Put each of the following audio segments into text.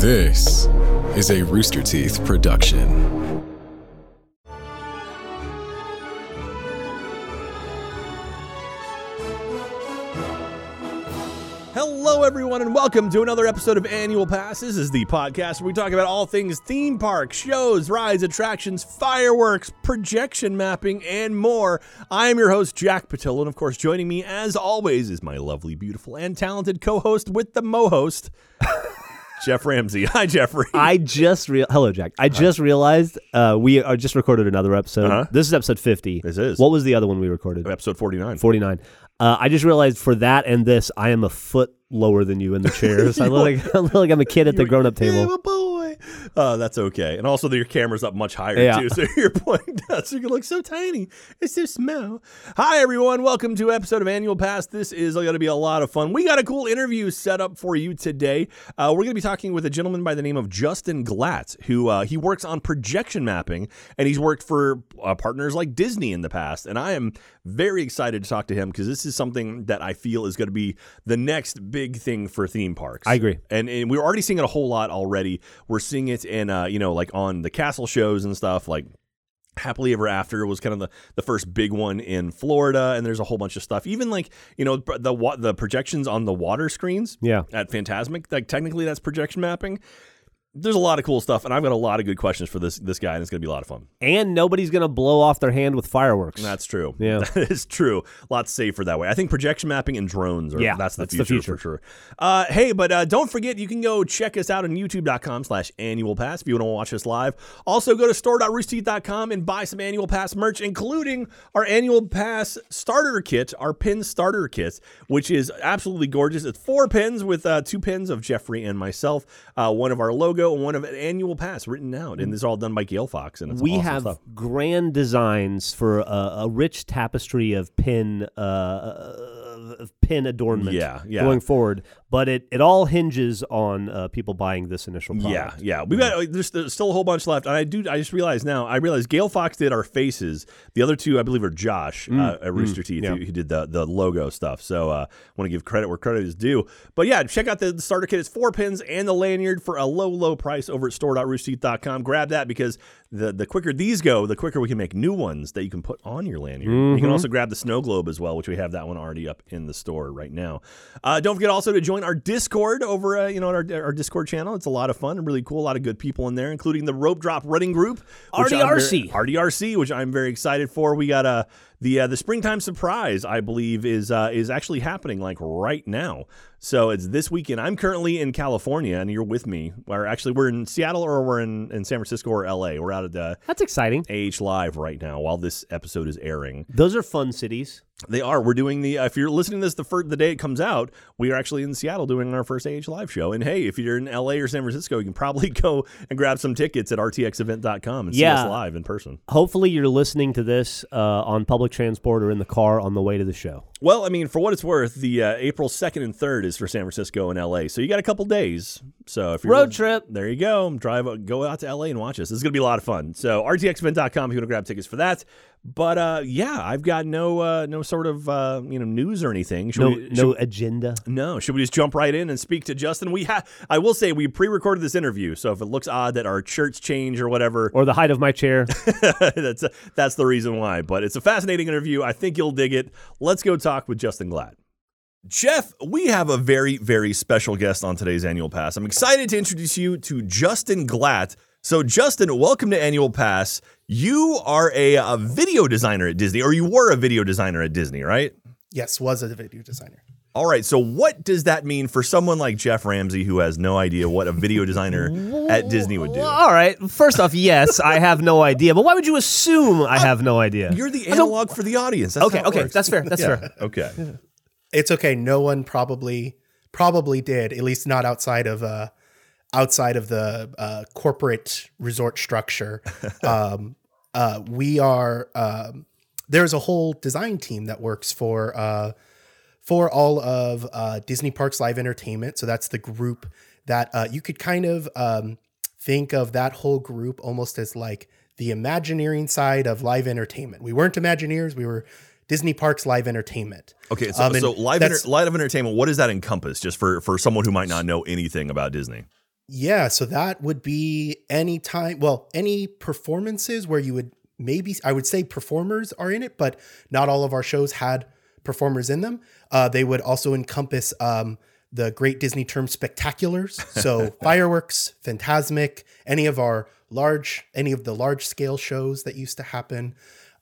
This is a Rooster Teeth production. Hello, everyone, and welcome to another episode of Annual Pass. This is the podcast where we talk about all things theme park, shows, rides, attractions, fireworks, projection mapping, and more. I am your host, Jack Pattillo, and of course, joining me, as always, is my lovely, beautiful, and talented co host with the mo host, Geoff Ramsey. Hi, Geoffrey. I just real hello Jack. I just realized uh, we are just recorded another episode. Uh-huh. This is episode fifty. This is. What was the other one we recorded? Episode 49. Forty nine. Uh, I just realized for that and this, I am a foot lower than you in the chairs. I look like I look like I'm a kid at the grown up table. Uh, that's okay. And also, your camera's up much higher, Yeah. too. So you're pointing down, so you can look so tiny. It's so small. Hi, everyone. Welcome to episode of Annual Pass. This is going to be a lot of fun. We got a cool interview set up for you today. Uh, we're going to be talking with a gentleman by the name of Justin Glatt, who uh, he works on projection mapping, and he's worked for uh, partners like Disney in the past. And I am very excited to talk to him because this is something that I feel is going to be the next big thing for theme parks. I agree. And, and we're already seeing it a whole lot already. We're seeing it in, uh, you know, like on the castle shows and stuff. Like Happily Ever After was kind of the, the first big one in Florida, and there's a whole bunch of stuff. Even like you know the the projections on the water screens. Yeah. At Phantasmic, like technically that's projection mapping. There's a lot of cool stuff, and I've got a lot of good questions for this this guy, and it's gonna be a lot of fun. And nobody's gonna blow off their hand with fireworks. That's true. Yeah. that is true. A lot safer that way. I think projection mapping and drones are Yeah, that's the that's the future, future. for sure. Uh, hey, but uh, don't forget you can go check us out on youtube.com slash annual pass if you want to watch us live. Also go to store.roosterteeth.com and buy some annual pass merch, including our annual pass starter kit, our pin starter kit, which is absolutely gorgeous. It's four pins with uh, two pins of Geoffrey and myself, uh, one of our logo and one of an annual pass written out. And this is all done by Gail Fox. And it's we awesome have stuff. grand designs for a, a rich tapestry of pin uh, of pin adornment Yeah, yeah. going forward. But it, it all hinges on uh, people buying this initial product. Yeah, yeah. We've got there's, there's still a whole bunch left, and I do. I just realized now. I realized Gail Fox did our faces. The other two, I believe, are Josh uh, at Rooster Teeth, yeah. who, who did the the logo stuff. So uh, want to give credit where credit is due. But yeah, check out the, the starter kit. It's four pins and the lanyard for a low, low price over at store.roosterteeth.com. Grab that because the the quicker these go, the quicker we can make new ones that you can put on your lanyard. You can also grab the snow globe as well, which we have that one already up in the store right now. Uh, don't forget also to join our Discord over uh, you know on our, our Discord channel. It's a lot of fun and really cool. A lot of good people in there, including the rope drop running group, I'm very- RDRC. RDRC, which I'm very excited for. We got uh, the uh, the springtime surprise, I believe, is uh, is actually happening like right now. So it's this weekend. I'm currently in California, and you're with me. Or actually, we're in Seattle, or we're in, in San Francisco or LA. We're out at the That's exciting. AH Live right now while this episode is airing. Those are fun cities. They are. We're doing the. Uh, if you're listening to this the fir- the day it comes out, we are actually in Seattle doing our first AH Live show. And hey, if you're in LA or San Francisco, you can probably go and grab some tickets at rtxevent.com and see us live in person. Hopefully, you're listening to this uh, on public transport or in the car on the way to the show. Well, I mean, for what it's worth, the uh, April second and third is for San Francisco and LA, so you got a couple days. So if you're Road trip. there you go. Drive, go out to LA and watch us. This is gonna be a lot of fun. So rtxevent.com if you want to grab tickets for that. But uh, yeah, I've got no uh, no sort of uh, you know news or anything. Should No, we- no agenda. No, should we just jump right in and speak to Justin? We ha- I will say we pre-recorded this interview, so if it looks odd that our shirts change or whatever, Or the height of my chair. that's that's the reason why. But it's a fascinating interview. I think you'll dig it. Let's go talk with Justin Glatt. Geoff, we have a very, very special guest on today's Annual Pass. I'm excited to introduce you to Justin Glatt. So, Justin, welcome to Annual Pass. You are a, a video designer at Disney, or you were a video designer at Disney, right? Yes, was a video designer. All right. So, what does that mean for someone like Geoff Ramsey who has no idea what a video designer at Disney would do? All right. First off, yes, I have no idea. But why would you assume I have no idea? You're the analog for the audience. That's okay. Okay. works. That's fair. That's fair. Okay. It's okay. No one probably probably did, at least not outside of uh outside of the uh, corporate resort structure. um, uh, we are um, there's a whole design team that works for uh, for all of uh, Disney Parks Live Entertainment. So that's the group that uh, you could kind of um, think of that whole group almost as like the Imagineering side of live entertainment. We weren't Imagineers. We were Disney Parks Live Entertainment. Okay, so, Um, so live enter, live entertainment. What does that encompass? Just for for someone who might not know anything about Disney. Yeah, so that would be any time, well, any performances where you would maybe, I would say performers are in it, but not all of our shows had performers in them. Uh, they would also encompass um, the great Disney term spectaculars. So fireworks, Phantasmic, any of our large, any of the large scale shows that used to happen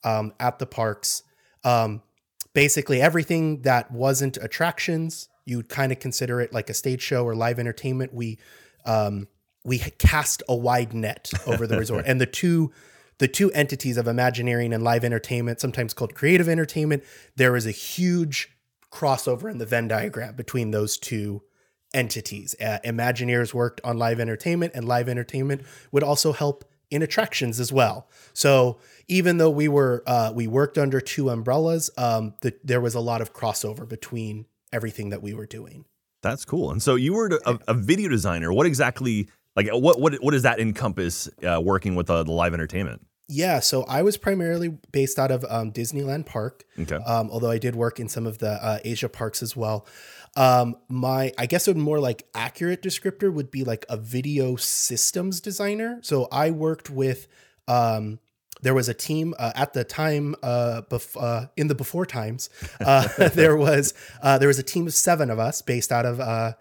um, at the parks. Um, basically everything that wasn't attractions, you'd kind of consider it like a stage show or live entertainment. We um, we cast a wide net over the resort, and the two the two entities of Imagineering and live entertainment, sometimes called creative entertainment, there is a huge crossover in the Venn diagram between those two entities. Uh, Imagineers worked on live entertainment, and live entertainment would also help in attractions as well. So even though we were uh, we worked under two umbrellas, um, the, there was a lot of crossover between everything that we were doing. That's cool. And so you were a, a video designer. What exactly, like, what what what does that encompass? Uh, working with uh, the live entertainment. Yeah, so I was primarily based out of um, Disneyland Park. Okay. Um, although I did work in some of the uh, Asia parks as well. Um, my, I guess, a more like accurate descriptor would be like a video systems designer. So I worked with um, there was a team uh, at the time uh, bef- uh, in the before times uh, there was uh, there was a team of seven of us based out of uh,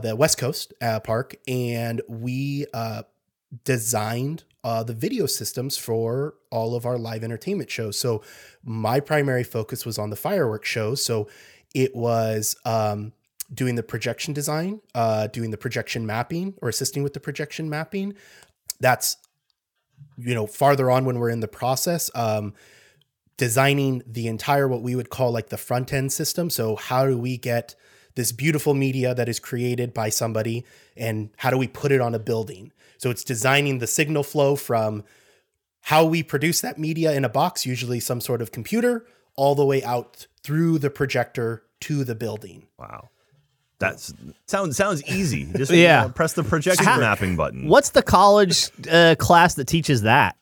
the west coast park and we designed the video systems for all of our live entertainment shows. So my primary focus was on the fireworks shows. So it was um, doing the projection design doing the projection mapping or assisting with the projection mapping. That's you know farther on when we're in the process um, designing the entire what we would call like the front end system. So how do we get this beautiful media that is created by somebody and how do we put it on a building? So it's designing the signal flow from how we produce that media in a box usually some sort of computer all the way out through the projector to the building. Wow that sounds sounds easy. Just yeah, you know, press the projection mapping button. What's the college uh, class that teaches that?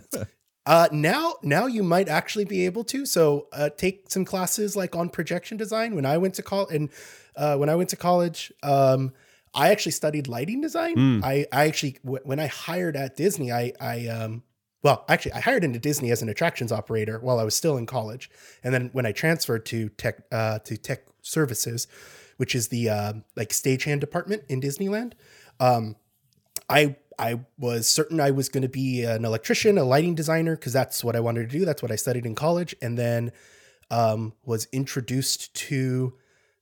uh, now, now you might actually be able to. So, uh, take some classes like on projection design. When I went to college, and uh, when I went to college, um, I actually studied lighting design. Mm. I, I actually w- when I hired at Disney, I, I um, well, actually, I hired into Disney as an attractions operator while I was still in college, and then when I transferred to tech uh, to tech services which is the uh, like stagehand department in Disneyland. Um, I I was certain I was going to be an electrician, a lighting designer, because that's what I wanted to do. That's what I studied in college, and then um, was introduced to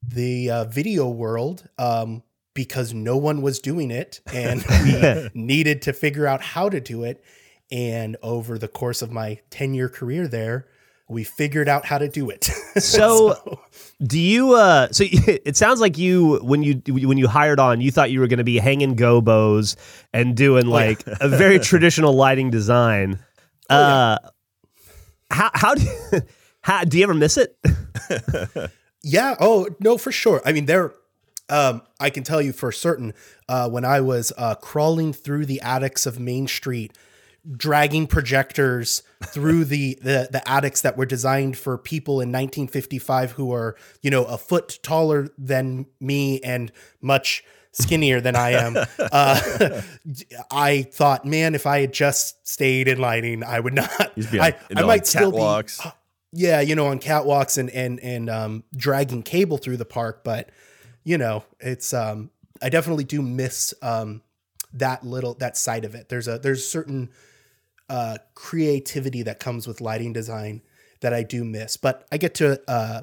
the uh, video world um, because no one was doing it, and we needed to figure out how to do it. And over the course of my ten year career there, we figured out how to do it. so, so, do you? Uh, so it sounds like you when you when you hired on, you thought you were going to be hanging gobos and doing like oh, yeah. a very traditional lighting design. Oh, uh, yeah. How how do you, how do you ever miss it? yeah. Oh no, for sure. I mean, there. Um, I can tell you for certain. Uh, when I was uh, crawling through the attics of Main Street dragging projectors through the, the the attics that were designed for people in 1955 who are you know a foot taller than me and much skinnier than I am. Uh, I thought, man, if I had just stayed in lighting, I would not. I, I might still catwalks. be. Uh, yeah, you know, on catwalks and and and um, dragging cable through the park, but you know, it's um, I definitely do miss um, that little that side of it. There's a there's certain uh, creativity that comes with lighting design that I do miss, but I get to uh,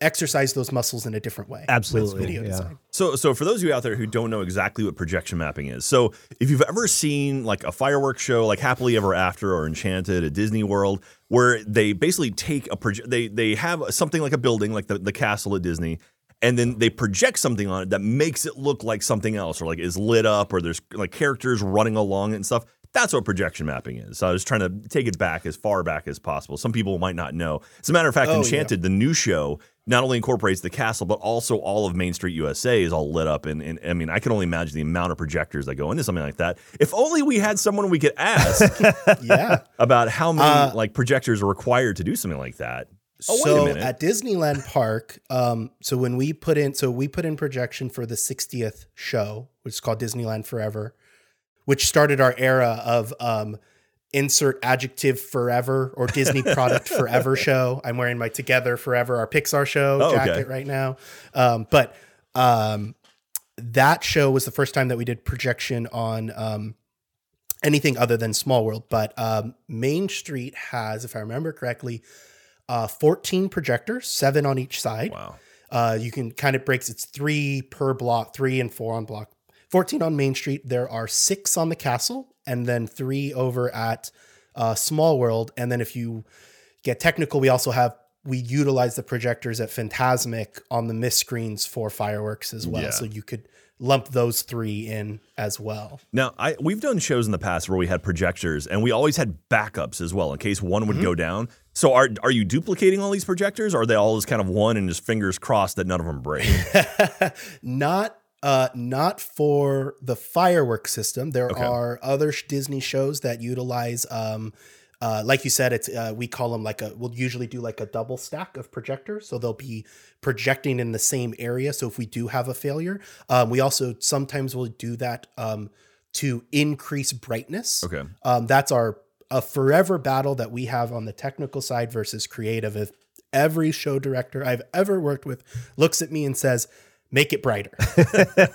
exercise those muscles in a different way. Absolutely. video yeah. design. So, so for those of you out there who don't know exactly what projection mapping is, so if you've ever seen like a fireworks show, like Happily Ever After or Enchanted at Disney World, where they basically take a project, they they have something like a building, like the the castle at Disney, and then they project something on it that makes it look like something else, or like is lit up, or there's like characters running along it and stuff. That's what projection mapping is. So I was trying to take it back as far back as possible. Some people might not know. As a matter of fact, oh, Enchanted, yeah. the new show, not only incorporates the castle, but also all of Main Street USA is all lit up. And, and I mean, I can only imagine the amount of projectors that go into something like that. If only we had someone we could ask yeah. about how many uh, like projectors are required to do something like that. Oh, wait a so at Disneyland Park, um, so when we put in, so we put in projection for the 60th show, which is called Disneyland Forever, which started our era of um, insert adjective forever or Disney product forever show. I'm wearing my Together Forever, our Pixar show Oh, okay. jacket right now. Um, but um, that show was the first time that we did projection on um, anything other than Small World. But um, Main Street has, if I remember correctly, uh, 14 projectors, seven on each side. Wow. Uh, you can kind of breaks it's three per block, three and four on block. 14 on Main Street. There are six on the castle, and then three over at uh, Small World. And then if you get technical, we also have we utilize the projectors at Phantasmic on the mist screens for fireworks as well. Yeah. So you could lump those three in as well. Now, I we've done shows in the past where we had projectors, and we always had backups as well in case one would go down. So, are are you duplicating all these projectors, or are they all just kind of one and just fingers crossed that none of them break? not uh not for the fireworks system there Okay. are other disney shows that utilize um uh, like you said, it's uh, we call them like a. We'll usually do like a double stack of projectors, so they'll be projecting in the same area. So if we do have a failure, um, we also sometimes will do that um, to increase brightness. Okay. Um, that's our a forever battle that we have on the technical side versus creative. If every show director I've ever worked with looks at me and says, "Make it brighter,"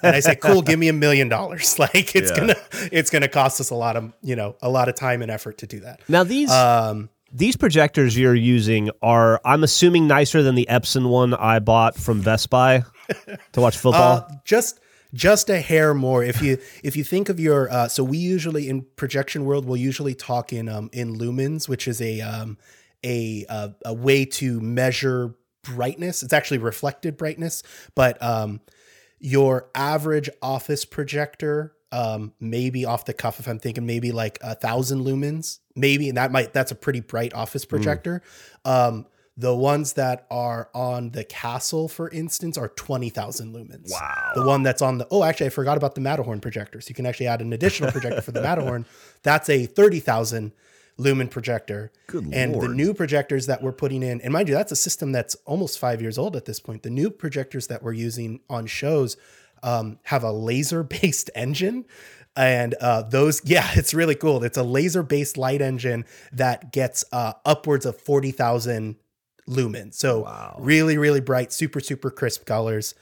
and I say, "Cool, give me a million dollars." Like it's Yeah. gonna it's gonna cost us a lot of you know a lot of time and effort to do that. Now these Um, these projectors you're using are, I'm assuming, nicer than the Epson one I bought from Best Buy to watch football. Uh, just just a hair more. If you if you think of your uh, so we usually in projection world we'll usually talk in um in lumens, which is a um a uh, a way to measure brightness. It's actually reflected brightness, but um your average office projector um maybe off the cuff if i'm thinking maybe like a thousand lumens maybe and that might that's a pretty bright office projector. Um the ones that are on the castle for instance are 20000 lumens. Wow. the one that's on the oh actually i forgot about the matterhorn projectors. You can actually add an additional projector for the matterhorn. That's a 30000 lumen projector Good and the new projectors that we're putting in and mind you that's a system that's almost five years old at this point. The new projectors that we're using on shows um, have a laser based engine and uh, those yeah it's really cool. It's a laser based light engine that gets uh, upwards of 40000 lumens so really really bright super super crisp colors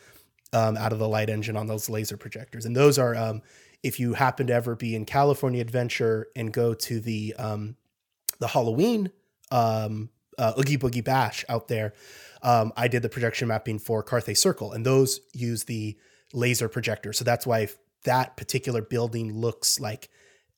um, out of the light engine on those laser projectors. And those are, um, if you happen to ever be in California Adventure and go to the um, the Halloween um, uh, Oogie Boogie Bash out there, um, I did the projection mapping for Carthay Circle, and those use the laser projector. So that's why that particular building looks like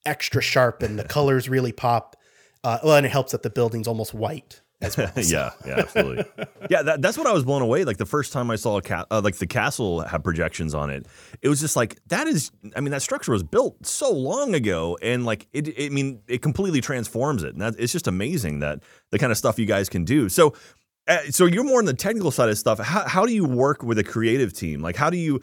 extra sharp and the colors really pop. Uh, well, and it helps that the building's almost white as well. Yeah, yeah, absolutely. yeah, that, that's what I was blown away. Like the first time I saw a cat, uh, like the castle had projections on it. It was just like that is. I mean, that structure was built so long ago, and like it. it I mean, it completely transforms it, and that, it's just amazing that the kind of stuff you guys can do. So, uh, so you're more on the technical side of stuff. How how do you work with a creative team? Like, how do you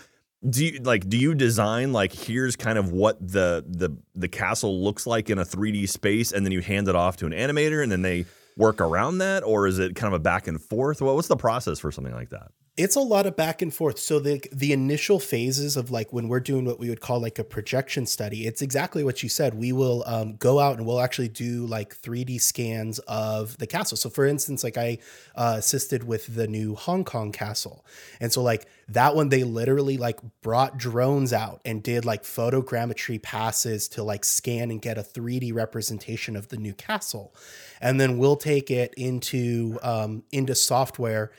do you like do you design like here's kind of what the the the castle looks like in a 3D space and then you hand it off to an animator and then they work around that or is it kind of a back and forth? What's the process for something like that it's a lot of back and forth. So the the initial phases of like when we're doing what we would call like a projection study it's exactly what you said. We will um, go out and we'll actually do like 3d scans of the castle. So for instance like i uh, assisted with the new hong kong castle. And so like that one they literally like brought drones out and did like photogrammetry passes to like scan and get a 3d representation of the new castle. And then we'll take it into um, into software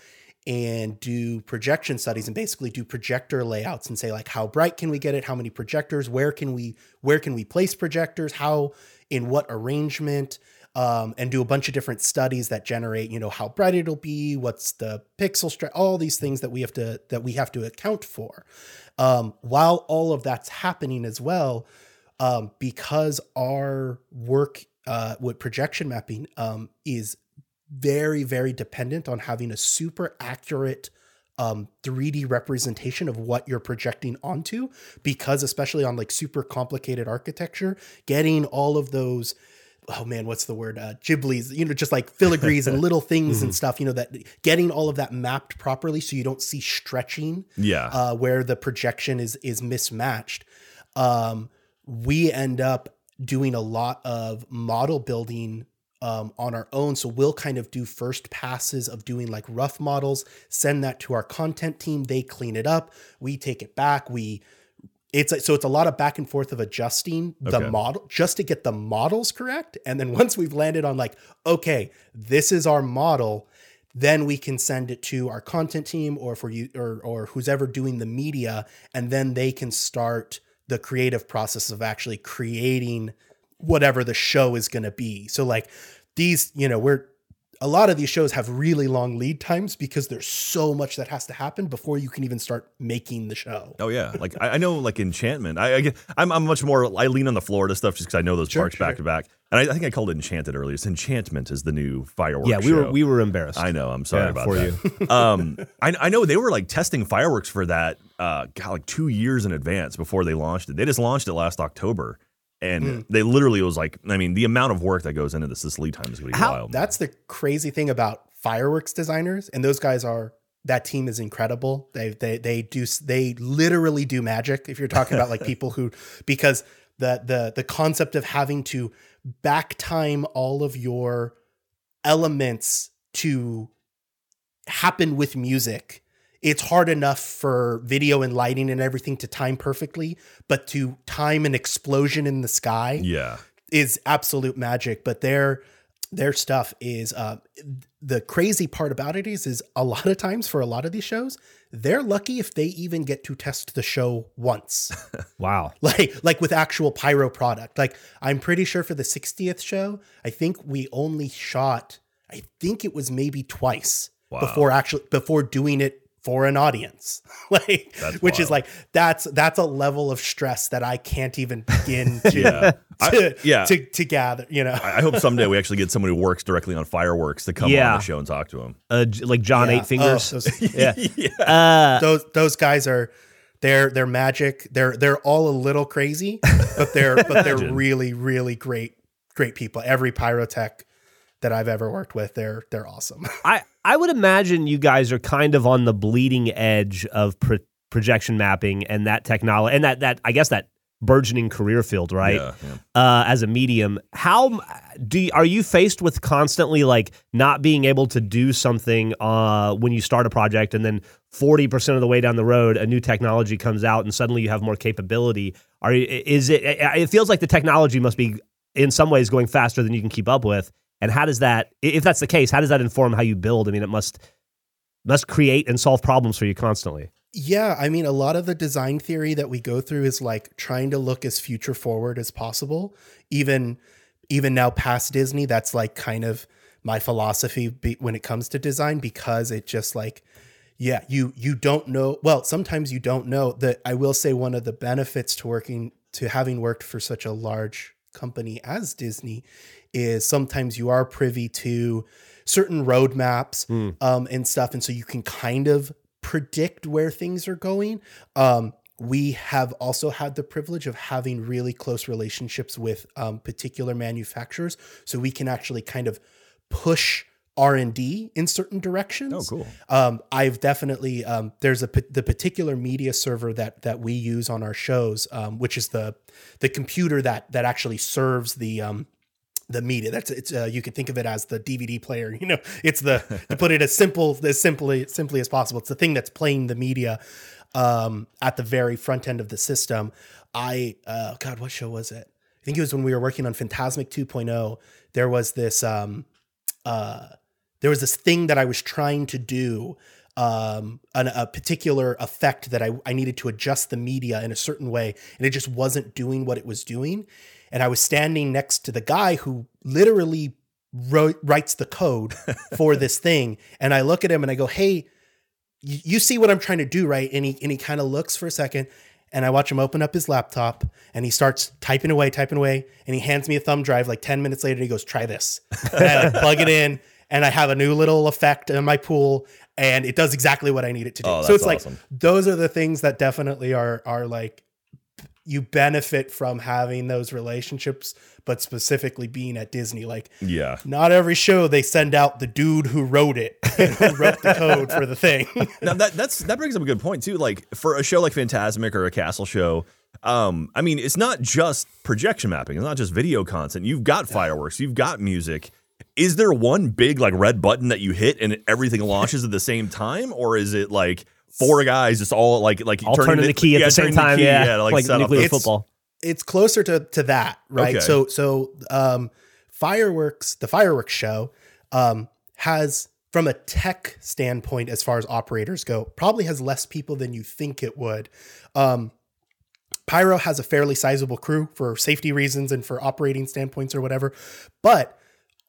and do projection studies and basically do projector layouts and say like how bright can we get it? How many projectors? Where can we where can we place projectors? How in what arrangement? Um, and do a bunch of different studies that generate you know how bright it'll be what's the pixel stretch all these things that we have to that we have to account for. Um, while all of that's happening as well um, because our work uh, with projection mapping um, is very very dependent on having a super accurate um 3D representation of what you're projecting onto because especially on like super complicated architecture getting all of those oh man, what's the word? Uh, Ghibli's, you know, just like filigrees and little things and stuff. You know that getting all of that mapped properly so you don't see stretching Yeah. uh, where the projection is is mismatched. Um, we end up doing a lot of model building um, on our own. So we'll kind of do first passes of doing like rough models, send that to our content team. They clean it up. We take it back. We it's like, so it's a lot of back and forth of adjusting the Okay. model just to get the models correct. And then once we've landed on like, okay, this is our model, then we can send it to our content team or for you or or who's ever doing the media, and then they can start the creative process of actually creating whatever the show is going to be. So like these, you know, we're a lot of these shows have really long lead times because there's so much that has to happen before you can even start making the show. Oh yeah, like I, I know, like Enchantment. I, I get- I'm, I'm much more. I lean on the Florida stuff just because I know those Sure, parks back to back. And I, I think I called it Enchanted earlier. It's Enchantment is the new fireworks. Yeah, we were we were embarrassed. I know. I'm sorry Yeah, about for that. um, I, I know they were like testing fireworks for that. Uh, God, like two years in advance before they launched it. They just launched it last October, and Hmm. they literally was like, I mean, the amount of work that goes into this, this lead time is going to be How- wild. That's the crazy thing about fireworks designers, and those guys are that team is incredible. They they they do they literally do magic. If you're talking about like people who because the the the concept of having to back time all of your elements to happen with music. It's hard enough for video and lighting and everything to time perfectly, but to time an explosion in the sky yeah, is absolute magic but their their stuff is uh the crazy part about it is is a lot of times for a lot of these shows they're lucky if they even get to test the show once wow. like like with actual pyro product like i'm pretty sure for the 60th show i think we only shot i think it was maybe twice Wow. before actually before doing it for an audience like That's which is like that's that's a level of stress that i can't even begin to Yeah. I- to, yeah. to, to gather you know I I hope someday we actually get someone who works directly on fireworks to come Yeah. on the show and talk to him. Uh, like John Yeah. Eight Fingers. Oh, those, yeah. yeah. Uh, those those guys are they're they're magic. They're they're all a little crazy, but they're but they're Imagine. really really great great people. Every pyrotech that I've ever worked with, they're they're awesome. I I would imagine you guys are kind of on the bleeding edge of pro- projection mapping and that technology and that that I guess that burgeoning career field, right? Yeah, yeah. Uh, as a medium, how do you, are you faced with constantly like not being able to do something uh, when you start a project and then forty percent of the way down the road a new technology comes out and suddenly you have more capability? Are is it? It feels like the technology must be in some ways going faster than you can keep up with. And how does that, if that's the case, how does that inform how you build? I mean, it must must create and solve problems for you constantly. Yeah, I mean, a lot of the design theory that we go through is like trying to look as future forward as possible. Even even now past Disney, that's like kind of my philosophy be, when it comes to design because it just like yeah, you you don't know. Well, sometimes you don't know that. I will say one of the benefits to working to having worked for such a large company as Disney is sometimes you are privy to certain roadmaps um, and stuff, and so you can kind of predict where things are going. Um, we have also had the privilege of having really close relationships with um, particular manufacturers, so we can actually kind of push R and D in certain directions. Oh, cool. Um, I've definitely um, there's a the particular media server that that we use on our shows, um, which is the the computer that that actually serves the um, the media. That's it's uh, you could think of it as the DVD player. You know, it's the to put it as simple as simply simply as possible. It's the thing that's playing the media um, at the very front end of the system. I uh, God, what show was it? I think it was when we were working on Phantasmic 2.0. There was this um, uh, there was this thing that I was trying to do, um, an, a particular effect that I, I needed to adjust the media in a certain way, and it just wasn't doing what it was doing. And I was standing next to the guy who literally wrote, writes the code for this thing, and I look at him and I go, "Hey, you, you see what I'm trying to do, right?" And he and he kind of looks for a second. And I watch him open up his laptop and he starts typing away, typing away. And he hands me a thumb drive like 10 minutes later. He goes, try this. And I like, plug it in and I have a new little effect in my pool and it does exactly what I need it to do. Oh, so it's like those are the things that definitely are are like you benefit from having those relationships, but specifically being at Disney. Like, Yeah. not every show they send out the dude who wrote it, who wrote the code for the thing. Now that that's that brings up a good point too. Like for a show like Phantasmic or a Castle show, um, I mean, it's not just projection mapping. It's not just video content. You've got fireworks. You've got music. Is there one big like red button that you hit and everything launches at the same time, or is it like four guys just all like like All turning the key at yeah, the same turning time. key, yeah, to, like, like set up nuclear the- It's- football. it's closer to to that, right? Okay. So so um fireworks, the fireworks show um has from a tech standpoint as far as operators go, probably has less people than you think it would. Um Pyro has a fairly sizable crew for safety reasons and for operating standpoints or whatever. But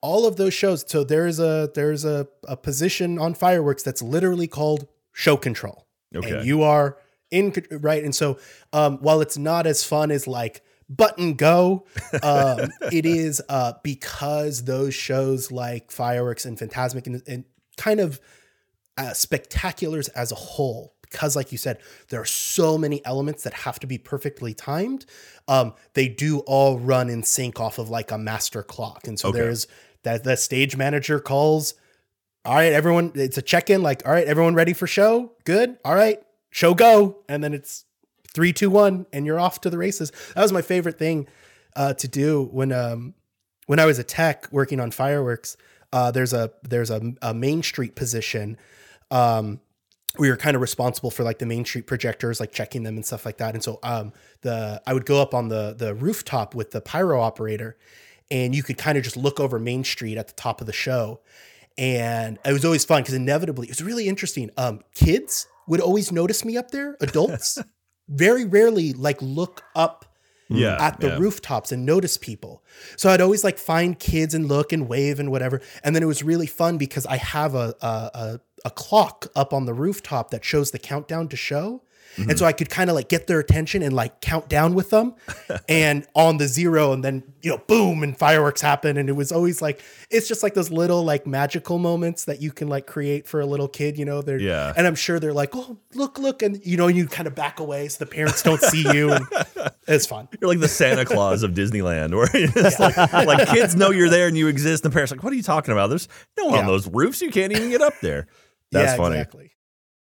all of those shows, so there's a there's a, a position on fireworks that's literally called show control Okay. and you are in right and so um while it's not as fun as like button go um it is uh because those shows like fireworks and phantasmic and, and kind of uh, spectaculars as a whole because like you said there are so many elements that have to be perfectly timed um they do all run in sync off of like a master clock and so Okay. there's that the stage manager calls all right, everyone, it's a check in. Like, all right, everyone ready for show? Good. All right, show go. And then it's three, two, one, and you're off to the races. That was my favorite thing uh, to do when um when I was a tech working on fireworks. Uh, there's a there's a, a main street position. Um, we were kind of responsible for like the main street projectors, like checking them and stuff like that. And so um the I would go up on the the rooftop with the pyro operator, and you could kind of just look over Main Street at the top of the show and it was always fun because inevitably it was really interesting. Um, kids would always notice me up there. Adults very rarely like look up yeah. at the yeah. rooftops and notice people. So I'd always like find kids and look and wave and whatever. And then it was really fun because I have a a, a, a clock up on the rooftop that shows the countdown to show. And so I could kind of like get their attention and like count down with them and on the zero and then, you know, boom and fireworks happen. And it was always like, it's just like those little like magical moments that you can like create for a little kid, you know, they're, Yeah. and I'm sure they're like, oh, look, look. And, you know, you kind of back away so the parents don't see you. And it's fun. You're like the Santa Claus of Disneyland, where you're just like, like kids know you're there and you exist, and the parents are like, "What are you talking about? There's no one on those roofs. You can't even get up there." That's yeah, funny. exactly.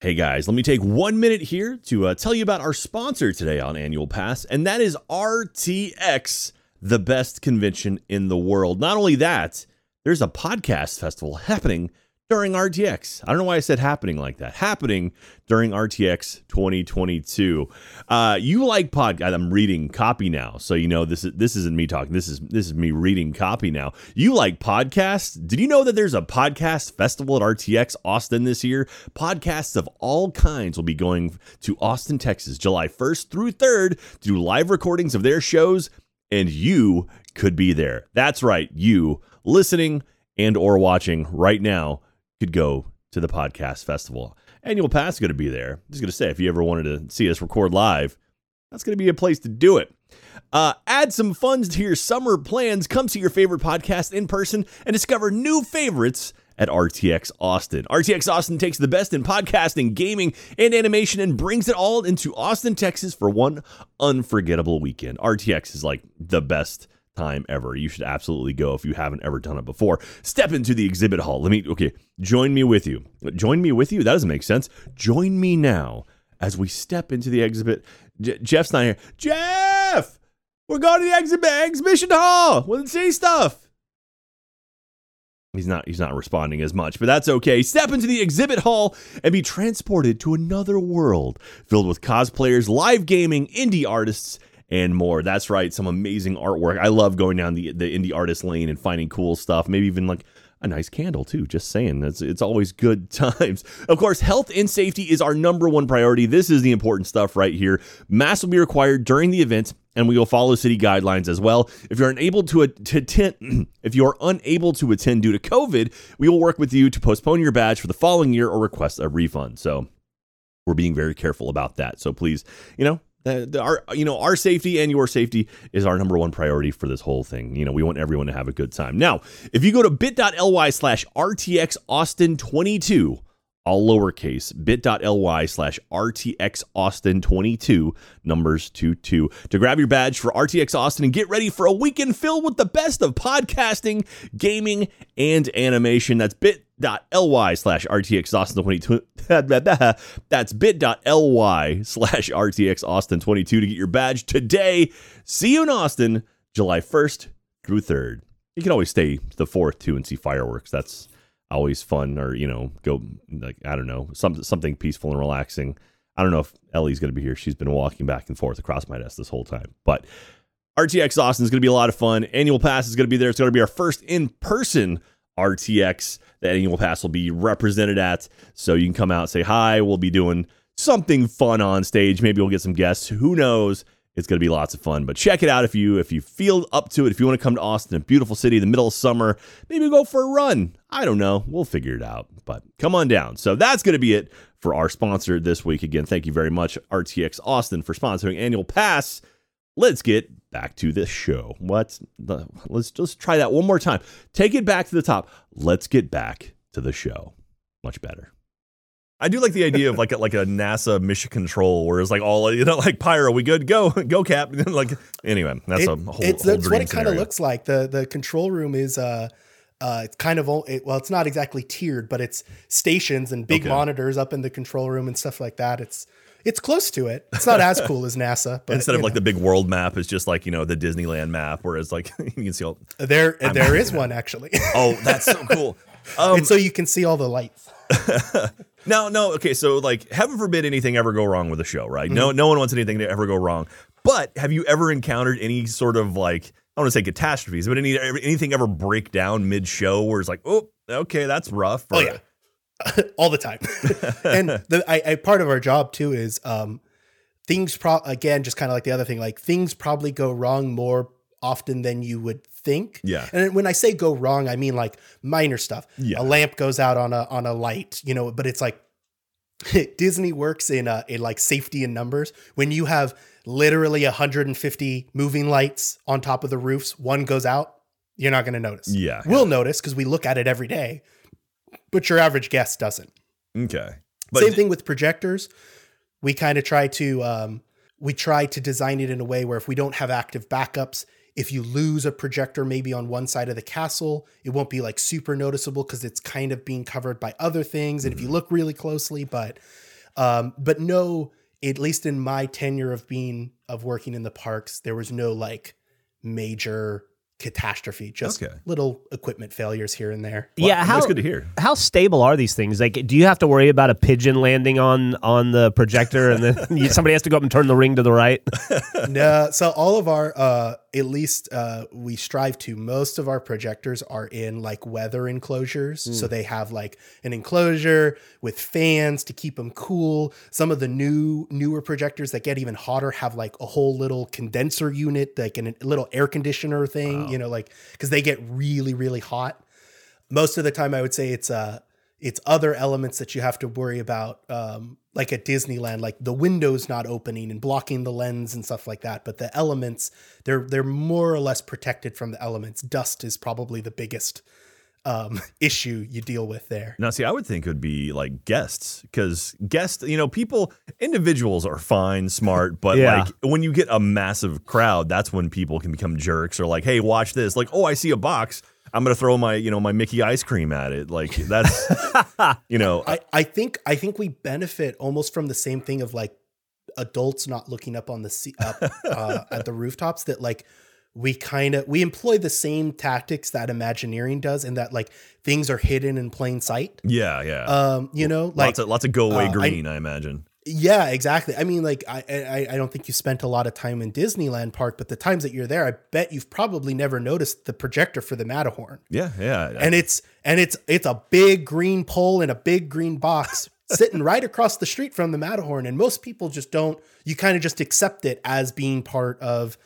Hey guys, let me take one minute here to uh, tell you about our sponsor today on Annual Pass, and that is RTX, the best convention in the world. Not only that, there's a podcast festival happening during RTX. I don't know why I said happening like that. Happening during RTX 2022. Uh, you like podcast? I'm reading copy now, so you know this is this isn't me talking. This is this is me reading copy now. You like podcasts? Did you know that there's a podcast festival at RTX Austin this year? Podcasts of all kinds will be going to Austin, Texas, July 1st through 3rd to do live recordings of their shows, and you could be there. That's right, you listening and or watching right now could go to the podcast festival. Annual Pass is going to be there. Just going to say, if you ever wanted to see us record live, that's going to be a place to do it. Uh, add some funds to your summer plans. Come see your favorite podcast in person and discover new favorites at RTX Austin. RTX Austin takes the best in podcasting, gaming, and animation and brings it all into Austin, Texas for one unforgettable weekend. RTX is like the best time ever. You should absolutely go if you haven't ever done it before. Step into the exhibit hall. Let me, okay, join me with you. Join me with you? That doesn't make sense. Join me now as we step into the exhibit. Geoff's not here. Geoff! We're going to the exhibit exhibition hall. We'll see stuff. He's not he's not responding as much, but that's okay. Step into the exhibit hall and be transported to another world filled with cosplayers, live gaming, indie artists, and more. That's right, some amazing artwork. I love going down the the indie artist lane and finding cool stuff. Maybe even like a nice candle too. Just saying, it's it's always good times. Of course, health and safety is our number one priority. This is the important stuff right here. Masks will be required during the event, and we will follow city guidelines as well. If you're unable to attend, if you are unable to attend due to COVID, we will work with you to postpone your badge for the following year or request a refund. So we're being very careful about that. So please, you know, the, the, our you know our safety and your safety is our number one priority for this whole thing. You know, we want everyone to have a good time. Now, if you go to bit.ly slash RTX Austin 22, all lowercase, bit.ly slash RTX Austin 22, numbers 22, to grab your badge for RTX Austin and get ready for a weekend filled with the best of podcasting, gaming, and animation. That's bit.ly slash RTX Austin 22. That's bit.ly slash RTX Austin 22 to get your badge today. See you in Austin, July 1st through 3rd. You can always stay the 4th too and see fireworks. That's always fun or you know go like i don't know some, something peaceful and relaxing i don't know if ellie's going to be here she's been walking back and forth across my desk this whole time but rtx austin is going to be a lot of fun annual pass is going to be there it's going to be our first in-person rtx the annual pass will be represented at so you can come out and say hi we'll be doing something fun on stage maybe we'll get some guests who knows it's going to be lots of fun. But check it out if you if you feel up to it. If you want to come to Austin, a beautiful city in the middle of summer, maybe go for a run. I don't know. We'll figure it out. But come on down. So that's going to be it for our sponsor this week. Again, thank you very much, RTX Austin, for sponsoring Annual Pass. Let's get back to the show. What? Let's just try that one more time. Take it back to the top. Let's get back to the show. Much better. I do like the idea of like a, like a NASA mission control, where it's like all you know, like Pyro, we good, go, go, Cap. like anyway, that's It- a whole. it's whole that's what it kind of looks like. the The control room is uh, uh, it's kind of o- it, well, it's not exactly tiered, but it's stations and big Okay. monitors up in the control room and stuff like that. It's it's close to it. It's not as cool as NASA, but Instead of you like the big world map, it's just like you know the Disneyland map, whereas like you can see all. there there is one actually, Oh, that's so cool. Um, and so you can see all the lights. no, no, okay. So like, heaven forbid anything ever go wrong with the show, right? Mm-hmm. No, no one wants anything to ever go wrong. But have you ever encountered any sort of like I don't want to say catastrophes, but any anything ever break down mid show where it's like, oh, okay, that's rough. Oh yeah, all the time. and the I, I part of our job too is um things pro again just kind of like the other thing like things probably go wrong more often than you would think. Yeah. And when I say go wrong, I mean like minor stuff. Yeah. A lamp goes out on a on a light, you know, but it's like Disney works in uh in like safety in numbers. When you have literally 150 moving lights on top of the roofs, one goes out, you're not going to notice. Yeah, We'll notice because we look at it every day, but your average guest doesn't. Okay. Same thing with projectors. We kind of try to um, we try to design it in a way where if we don't have active backups, if you lose a projector maybe on one side of the castle, it won't be like super noticeable because it's kind of being covered by other things. And if you look really closely, but um, but no, at least in my tenure of being of working in the parks, there was no like major catastrophe, just Okay. little equipment failures here and there. Well, yeah, how that's good to hear. how stable are these things? Like, do you have to worry about a pigeon landing on on the projector, and then somebody has to go up and turn the ring to the right? no, so all of our, uh, at least uh, we strive to, most of our projectors are in like weather enclosures. So they have like an enclosure with fans to keep them cool. Some of the new, newer projectors that get even hotter have like a whole little condenser unit, like an- a little air conditioner thing, you know, like, because they get really, really hot. Most of the time, I would say it's, uh, it's other elements that you have to worry about um, like at disneyland like the windows not opening and blocking the lens and stuff like that but the elements they're they're more or less protected from the elements dust is probably the biggest um, issue you deal with there Now, see, I would think it would be like guests because guests, you know, people, individuals are fine, smart, but Yeah. like when you get a massive crowd, that's when people can become jerks or like, hey, watch this. Like, oh, I see a box. I'm gonna throw my, you know, my Mickey ice cream at it. Like that's, you know, I, I think i think we benefit almost from the same thing of like adults not looking up on the sea up uh, at the rooftops that like we kind of we employ the same tactics that imagineering does and that like things are hidden in plain sight yeah, yeah. um you know like lots of lots of go away uh, I- green, I, imagine. Yeah, exactly. I mean, like, I, I I don't think you spent a lot of time in Disneyland Park, but the times that you're there, I bet you've probably never noticed the projector for the Matterhorn, Yeah, yeah. and it's and it's it's a big green pole in a big green box sitting right across the street from the Matterhorn, and most people just don't. You kind of just accept it as being part of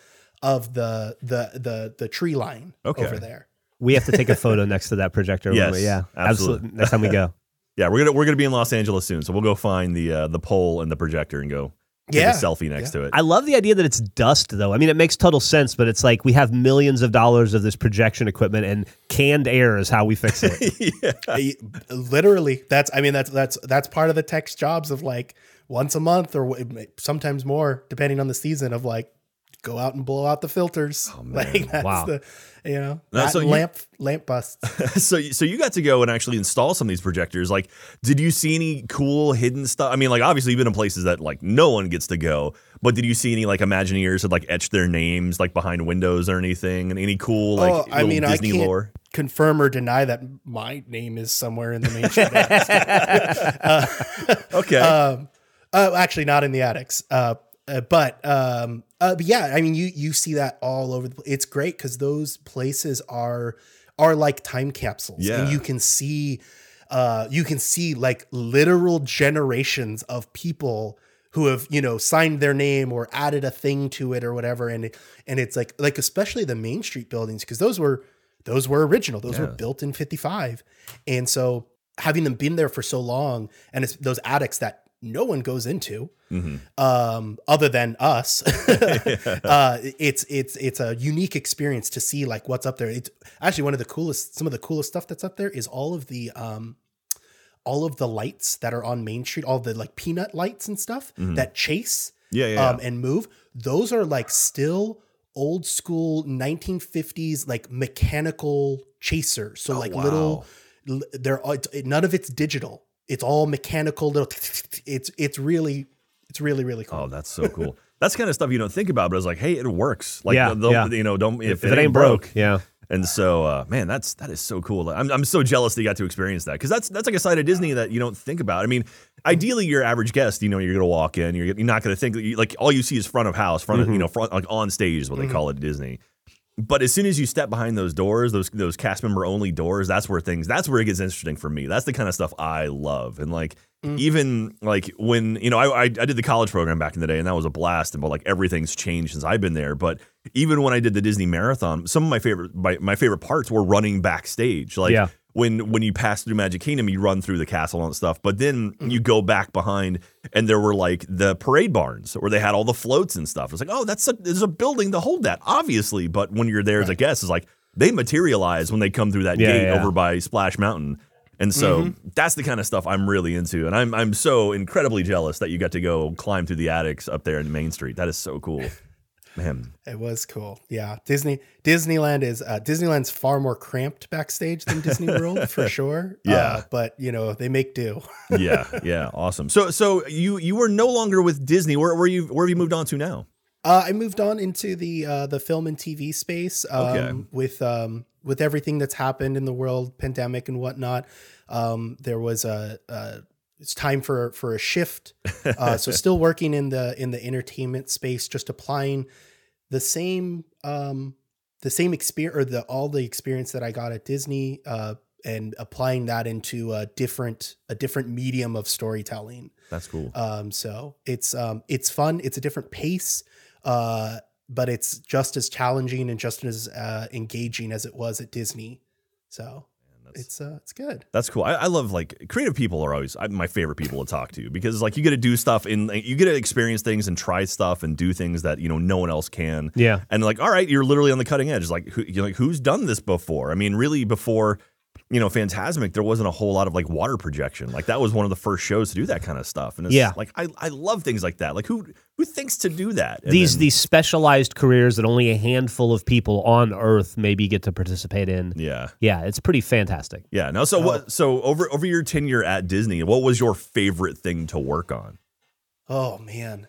of the the the the tree line Okay. over there. We have to take a photo next to that projector. when Yes, we- yeah, absolutely. Next time we go. yeah, we're gonna we're gonna be in Los Angeles soon, so we'll go find the uh, the pole and the projector and go take Yeah, a selfie next to it. I love the idea that it's dust, though. I mean, it makes total sense, but it's like we have millions of dollars of this projection equipment, and canned air is how we fix it. Uh, literally that's i mean that's that's that's part of the tech's jobs of like once a month or sometimes more depending on the season of like go out and blow out the filters. Like that's Wow. the you know Now, that so you- lamp lamp busts. So so you got to go and actually install some of these projectors. Like did you see any cool hidden stuff? I mean like obviously you've been in places that like no one gets to go but did you see any like imagineers that like etched their names like behind windows or anything? And any cool like oh i mean disney i can't lore? confirm or deny that my name is somewhere in the main street attics. okay. um uh, actually not in the attics. Uh, uh but um uh but yeah i mean you you see that all over the place it's great because those places are are like time capsules. Yeah. and you can see uh you can see like literal generations of people who have you know signed their name or added a thing to it or whatever. And and it's like like especially the main street buildings because those were those were original. Those were built in 55 and so having them been there for so long and it's those attics that no one goes into Mhm. um other than us. Uh it's it's it's a unique experience to see like what's up there. It's actually one of the coolest some of the coolest stuff that's up there is all of the um all of the lights that are on main street all the like peanut lights and stuff that chase yeah yeah, um and move. Those are like still old school 1950s like mechanical chasers. So like little l- they're none of it's digital it's all mechanical little it's it's really it's really really cool oh that's so cool that's kind of stuff you don't think about but it's like hey it works like Yeah, they'll- yeah. you know don't if, if it ain't broke, yeah. And so, uh, man, that's that is so cool. I'm, I'm so jealous that you got to experience that because that's that's like a side of Disney that you don't think about. I mean, ideally, your average guest, you know, you're gonna walk in, you're, you're not gonna think like all you see is front of house, front of you know, front like on stage is what they call it at Disney. But as soon as you step behind those doors, those those cast member only doors, that's where things that's where it gets interesting for me. That's the kind of stuff I love. And like mm. even like when you know I, I I did the college program back in the day, and that was a blast. And but like everything's changed since I've been there. But even when I did the Disney marathon, some of my favorite my, my favorite parts were running backstage. Like Yeah. When when you pass through Magic Kingdom, you run through the castle and stuff. But then you go back behind, and there were like the parade barns where they had all the floats and stuff. It's like, oh, that's a, there's a building to hold that, obviously. But when you're there as a guest, it's like they materialize when they come through that Yeah, gate yeah. over by Splash Mountain. And so Mm-hmm. that's the kind of stuff I'm really into, and I'm I'm so incredibly jealous that you got to go climb through the attics up there in Main Street. That is so cool, man. It was cool. Yeah. Disney Disneyland is uh Disneyland's far more cramped backstage than Disney World for sure. Yeah. Uh, but you know, they make do. Yeah, yeah, awesome. So so you you were no longer with Disney. Where where you where have you moved on to now? Uh, I moved on into the uh, the film and TV space um, Okay. with um, with everything that's happened in the world, pandemic and whatnot. Um, there was a, a it's time for for a shift. Uh, so still working in the in the entertainment space, just applying the same um, the same experience or the all the experience that I got at Disney uh, and applying that into a different a different medium of storytelling. That's cool. Um, so it's um, it's fun. It's a different pace, uh, but it's just as challenging and just as uh, engaging as it was at Disney. So it's uh, it's good. That's cool. I, I love like creative people are always I- my favorite people to talk to because like you get to do stuff and you get to experience things and try stuff and do things that you know no one else can. Yeah. And like, all right, you're literally on the cutting edge. Like, who, you're like, who's done this before? I mean, really, before you know, Fantasmic, there wasn't a whole lot of like water projection. Like that was one of the first shows to do that kind of stuff. And it's Yeah. like I, I love things like that. Like who who thinks to do that? And these then- these specialized careers that only a handful of people on Earth maybe get to participate in. yeah. Yeah, it's pretty fantastic. Yeah. No, so what so over over your tenure at Disney, what was your favorite thing to work on? Oh man.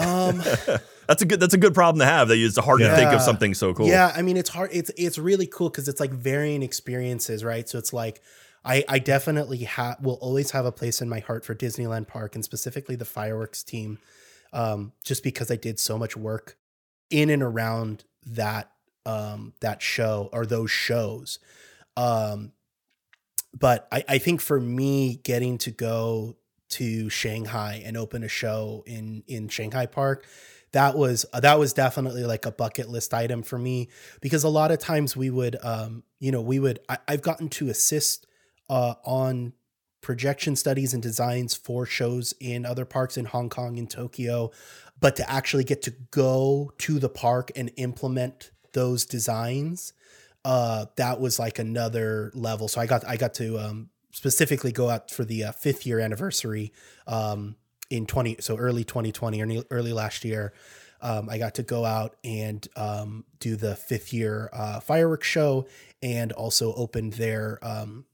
Um. That's a good that's a good problem to have. That it's hard to think of something so cool. Yeah, I mean it's hard. It's it's really cool because it's like varying experiences, right? So it's like I I definitely have will always have a place in my heart for Disneyland Park and specifically the fireworks team, um, just because I did so much work in and around that um that show or those shows. Um, but I I think for me getting to go to Shanghai and open a show in in Shanghai Park that was that was definitely like a bucket list item for me because a lot of times we would um you know we would I, i've gotten to assist uh on projection studies and designs for shows in other parks in Hong Kong and Tokyo, but to actually get to go to the park and implement those designs, uh, that was like another level. So I got I got to um, specifically go out for the uh, fifth year anniversary um, in twenty so early 2020 or early last year. Um, I got to go out and um, do the fifth year uh, fireworks show and also opened their um,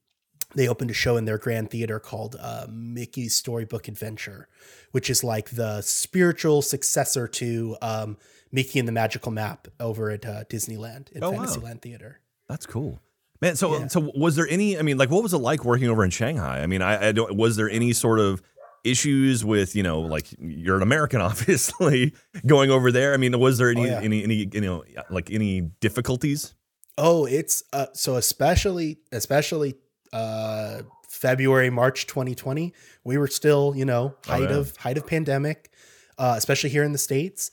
they opened a show in their grand theater called uh, Mickey's Storybook Adventure, which is like the spiritual successor to um, Mickey and the Magical Map over at uh, Disneyland in Oh, wow. Fantasyland Theater. That's cool. Man, so Yeah. so was there any? I mean, like, what was it like working over in Shanghai? I mean, I, I don't. Was there any sort of issues with you know, like you're an American, obviously, going over there? I mean, was there any Oh, yeah. any any you know like any difficulties? Oh, it's uh, so especially especially uh, February March 2020. We were still you know Oh, height yeah. of height of pandemic, uh, especially here in the states,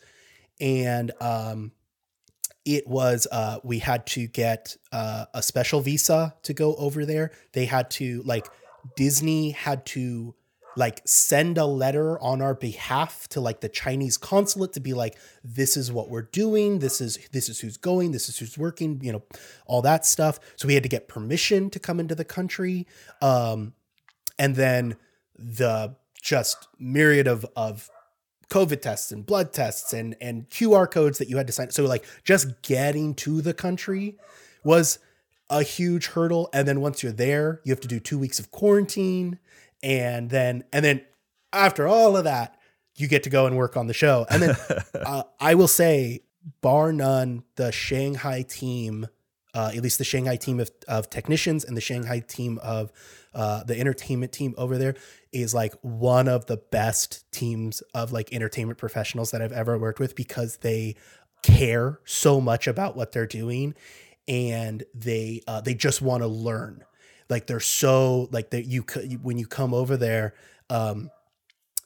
and um, it was uh, we had to get uh, a special visa to go over there. They had to like Disney had to like send a letter on our behalf to like the Chinese consulate to be like this is what we're doing. This is this is who's going. This is who's working you know all that stuff. So we had to get permission to come into the country. Um and then the just myriad of of covid tests and blood tests and and QR codes that you had to sign. So like just getting to the country was a huge hurdle. And then once you're there you have to do 2 weeks of quarantine. And then and then after all of that you get to go and work on the show. And then uh, i will say bar none the shanghai team uh, at least the shanghai team of, of technicians and the shanghai team of uh, the entertainment team over there is like one of the best teams of like entertainment professionals that i've ever worked with because they care so much about what they're doing and they uh, they just want to learn. Like they're so like that you when you come over there um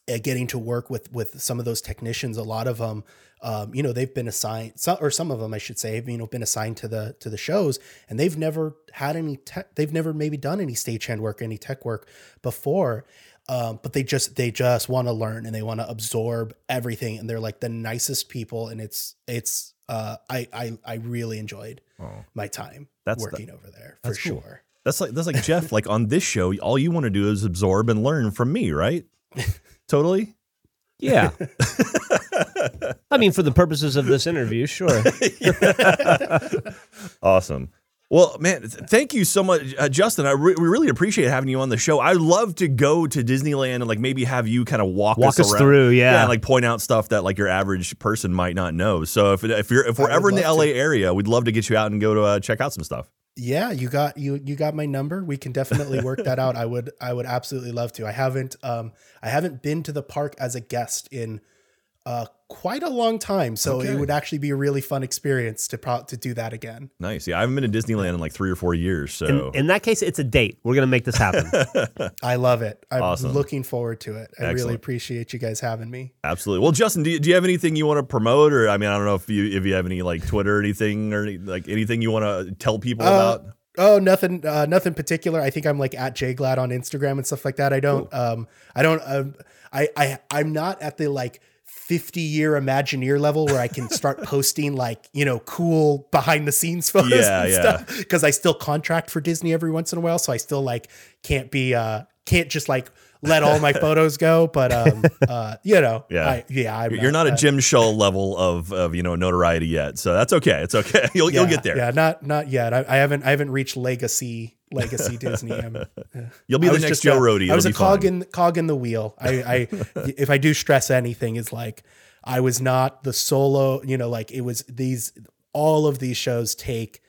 uh, getting to work with with some of those technicians a lot of them um you know they've been assigned some or some of them I should say have you know been assigned to the to the shows and they've never had any tech they've never maybe done any stagehand work any tech work before um, but they just they just want to learn and they want to absorb everything and they're like the nicest people and it's it's uh I I I really enjoyed Oh, my time That's the- working over there for that's cool. sure. that's like that's like Geoff. Like on this show, all you want to do is absorb and learn from me, right? totally. Yeah. I mean, for the purposes of this interview, sure. Awesome. Well, man, th- thank you so much, uh, Justin. I re- we really appreciate having you on the show. I'd love to go to Disneyland and like maybe have you kind of walk, Walk us around. through, yeah. and like point out stuff that like your average person might not know. So if if you're if we're I ever in the LA to. area, we'd love to get you out and go to uh, check out some stuff. Yeah, you got you you got my number. We can definitely work that out. I would I would absolutely love to. I haven't um I haven't been to the park as a guest in uh quite a long time, so Okay. it would actually be a really fun experience to pro- to do that again. Nice. Yeah, I haven't been to Disneyland in like three or four years. So In, in that case, it's a date. We're gonna make this happen. I love it. I'm Awesome. looking forward to it. I really appreciate you guys having me. absolutely. Well, Justin, do you, do you have anything you want to promote, or I mean, I don't know if you if you have any like Twitter or anything or any, like anything you want to tell people Uh, about. Oh, nothing, uh, nothing particular. I think I'm like at jglad on Instagram and stuff like that. I don't, um, I don't, um, I, I, I'm not at the like 50 year Imagineer level where I can start posting like you know cool behind the scenes photos Yeah, and yeah. stuff because I still contract for Disney every once in a while, so I still like can't be, uh, can't just like let all my photos go. But um, uh, you know, Yeah. I, yeah, I'm You're not a uh, Jim Shull level of, of you know notoriety yet, so that's okay. It's okay. You'll you'll get there. Yeah, not not yet. I, I haven't I haven't reached legacy legacy Disney. I'm, You'll be I the next Joe a- Rohde. I was a cog fine. in cog in the wheel. I, I if I do stress anything, is like I was not the solo. You know, like it was these. All of these shows take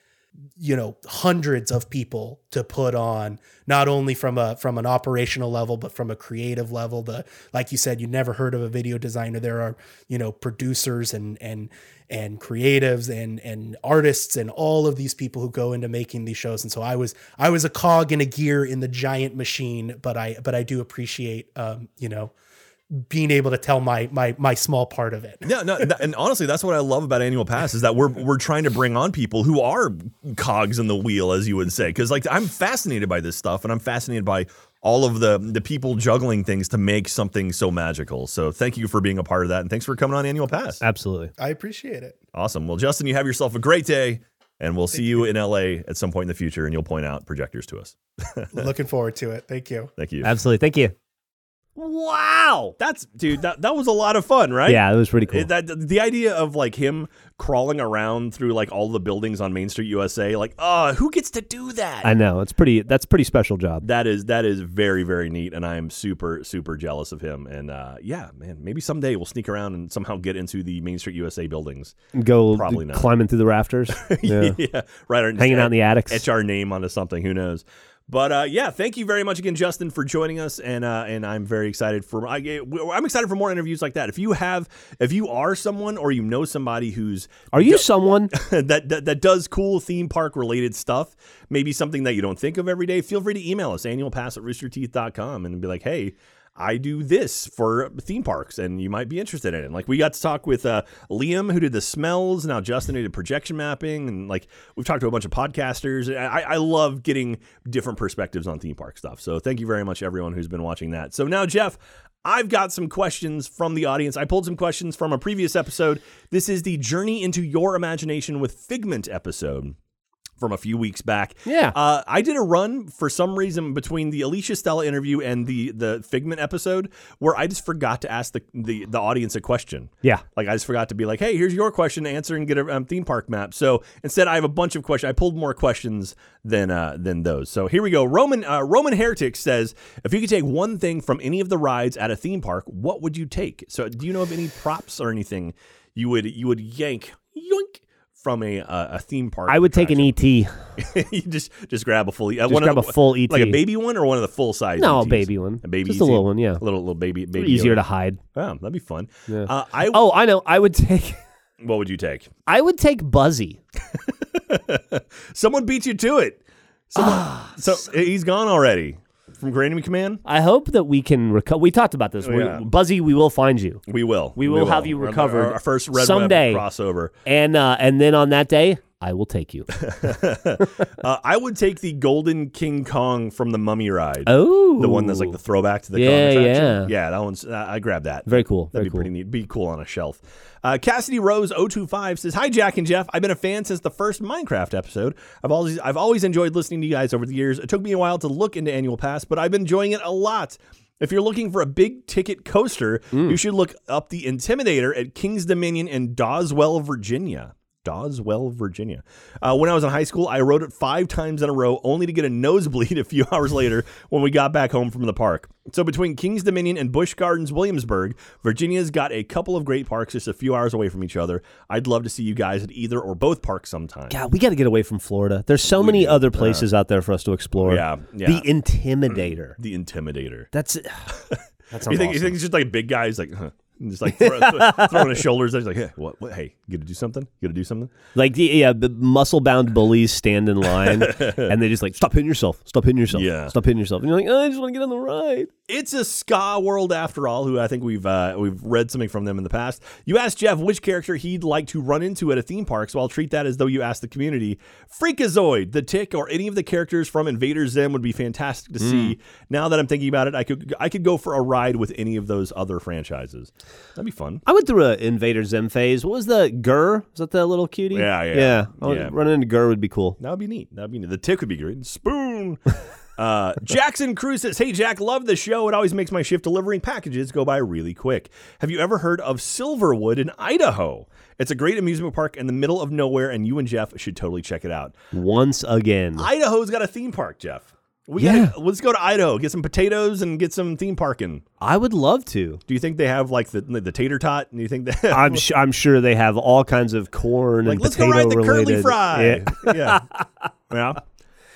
you know hundreds of people to put on not only from a from an operational level but from a creative level. The like you said you never heard of a video designer. There are you know producers and and and creatives and and artists and all of these people who go into making these shows. And so i was i was a cog in a gear in the giant machine but i but i do appreciate um you know being able to tell my my my small part of it. Yeah, no, th- and honestly, that's what I love about annual pass is that we're we're trying to bring on people who are cogs in the wheel, as you would say, because like I'm fascinated by this stuff, and I'm fascinated by all of the the people juggling things to make something so magical. So thank you for being a part of that, and thanks for coming on annual pass. Absolutely. I appreciate it. Awesome. Well, Justin, you have yourself a great day, and we'll see you in LA at some point in the future, and you'll point out projectors to us. Looking forward to it. Thank you. Thank you. Absolutely. Thank you. Wow, that's dude. That that was a lot of fun, right? Yeah, it was pretty cool. That the idea of like him crawling around through like all the buildings on Main Street USA, like, uh, who gets to do that? I know. It's pretty that's a pretty special job. that is that is very very neat, and I am super super jealous of him. And uh, yeah, man, maybe someday we'll sneak around and somehow get into the Main Street USA buildings. Go Probably not. climbing through the rafters. Yeah. yeah, right. or Hanging out in the attics. etch our name onto something. Who knows? But uh, yeah, thank you very much again, Justin, for joining us, and uh, and I'm very excited for I, I'm excited for more interviews like that. If you have, if you are someone or you know somebody who's Are you someone? that, that that does cool theme park related stuff, maybe something that you don't think of every day, feel free to email us annualpass at roosterteeth.com and be like, hey, I do this for theme parks and you might be interested in it. Like we got to talk with uh, Liam who did the smells, now Justin who did projection mapping, and like we've talked to a bunch of podcasters. I, I love getting different perspectives on theme park stuff. So thank you very much everyone who's been watching that. So now Geoff, I've got some questions from the audience. I pulled some questions from a previous episode. This is the Journey into Your Imagination with Figment episode from a few weeks back. Yeah. Uh, I did a run for some reason between the Alicia Stella interview and the the Figment episode where I just forgot to ask the the, the audience a question. Yeah. Like I just forgot to be like, hey, here's your question to answer and get a um, theme park map. So instead, I have a bunch of questions. I pulled more questions than uh, than those. So here we go. Roman uh, Roman Heretic says, if you could take one thing from any of the rides at a theme park, what would you take? So do you know of any props or anything you would you would yank yoink from a uh, a theme park? I would take an? ET. you just just grab a full. Uh, Just grab the- a full ET. like a baby one or one of the full size. No, a baby one. A baby, Just a little one, yeah. a little little baby baby. Easier to hide. Oh, that'd be fun. Yeah. Uh, I Oh, I know. I would take what would you take? I would take Buzzy. Someone beat you to it. Someone, so he's gone already from Granny Command. I hope that we can recover. We talked about this. We- Yeah. Buzzy, we will find you, We will. We will have you Our- recovered Our, our first Red someday. Web crossover. and uh, and then on that day, I will take you. Uh, I would take the Golden King Kong from the Mummy ride. Oh, The one that's like the throwback to the Yeah, Kong attraction. yeah. Yeah, that one's. Uh, I grabbed that. very cool. That'd Very be cool. pretty neat. Be cool on a shelf. Uh, Cassidy Rose 025 says, "Hi Jack and Geoff. I've been a fan since the first Minecraft episode. I've always I've always enjoyed listening to you guys over the years. It took me a while to look into Annual Pass, but I've been enjoying it a lot." If you're looking for a big ticket coaster, Mm. you should look up the Intimidator at King's Dominion in Doswell, Virginia. Doswell, Virginia. Uh, when I was in high school, I rode it five times in a row, only to get a nosebleed a few hours later when we got back home from the park. So between Kings Dominion and Busch Gardens, Williamsburg, Virginia's got a couple of great parks just a few hours away from each other. I'd love to see you guys at either or both parks sometime. God, we got to get away from Florida. There's so many other places out there for us to explore. Yeah, yeah. The Intimidator. The Intimidator. That's that's You think, you think it's just like a big guy? He's like, huh. And just like throw, throw- throwing his shoulders. He's like, hey, what, what? Hey, you got to do something? You got to do something? like the yeah, the muscle bound bullies stand in line and they just like stop hitting yourself, stop hitting yourself, Yeah. stop hitting yourself. And you're like, oh, I just want to get on the ride. It's a ska world after all. Who I think we've uh, we've read something from them in the past. You asked Geoff which character he'd like to run into at a theme park, so I'll treat that as though you asked the community. Freakazoid, the Tick, or any of the characters from Invader Zim would be fantastic to see. Now that I'm thinking about it, I could I could go for a ride with any of those other franchises. That'd be fun. I went through a Invader Zim phase. What was the GIR? Was that the little cutie? Yeah, yeah. yeah. Yeah. Running into GIR would be cool. That would be neat. That would be neat. The Tick would be great. Spoon. Uh, Jackson Cruz says, "Hey Jack, love the show. It always makes my shift delivering packages go by really quick. Have you ever heard of Silverwood in Idaho? It's a great amusement park in the middle of nowhere, and you and Geoff should totally check it out. Once again. Idaho's got a theme park, Geoff. We Yeah. gotta, let's go to Idaho, get some potatoes, and get some theme parking. I would love to. Do you think they have like the the tater tot? Do you think that I'm sh- I'm sure they have all kinds of corn like and let's go potato ride the curly related. fry? Yeah. Yeah, yeah.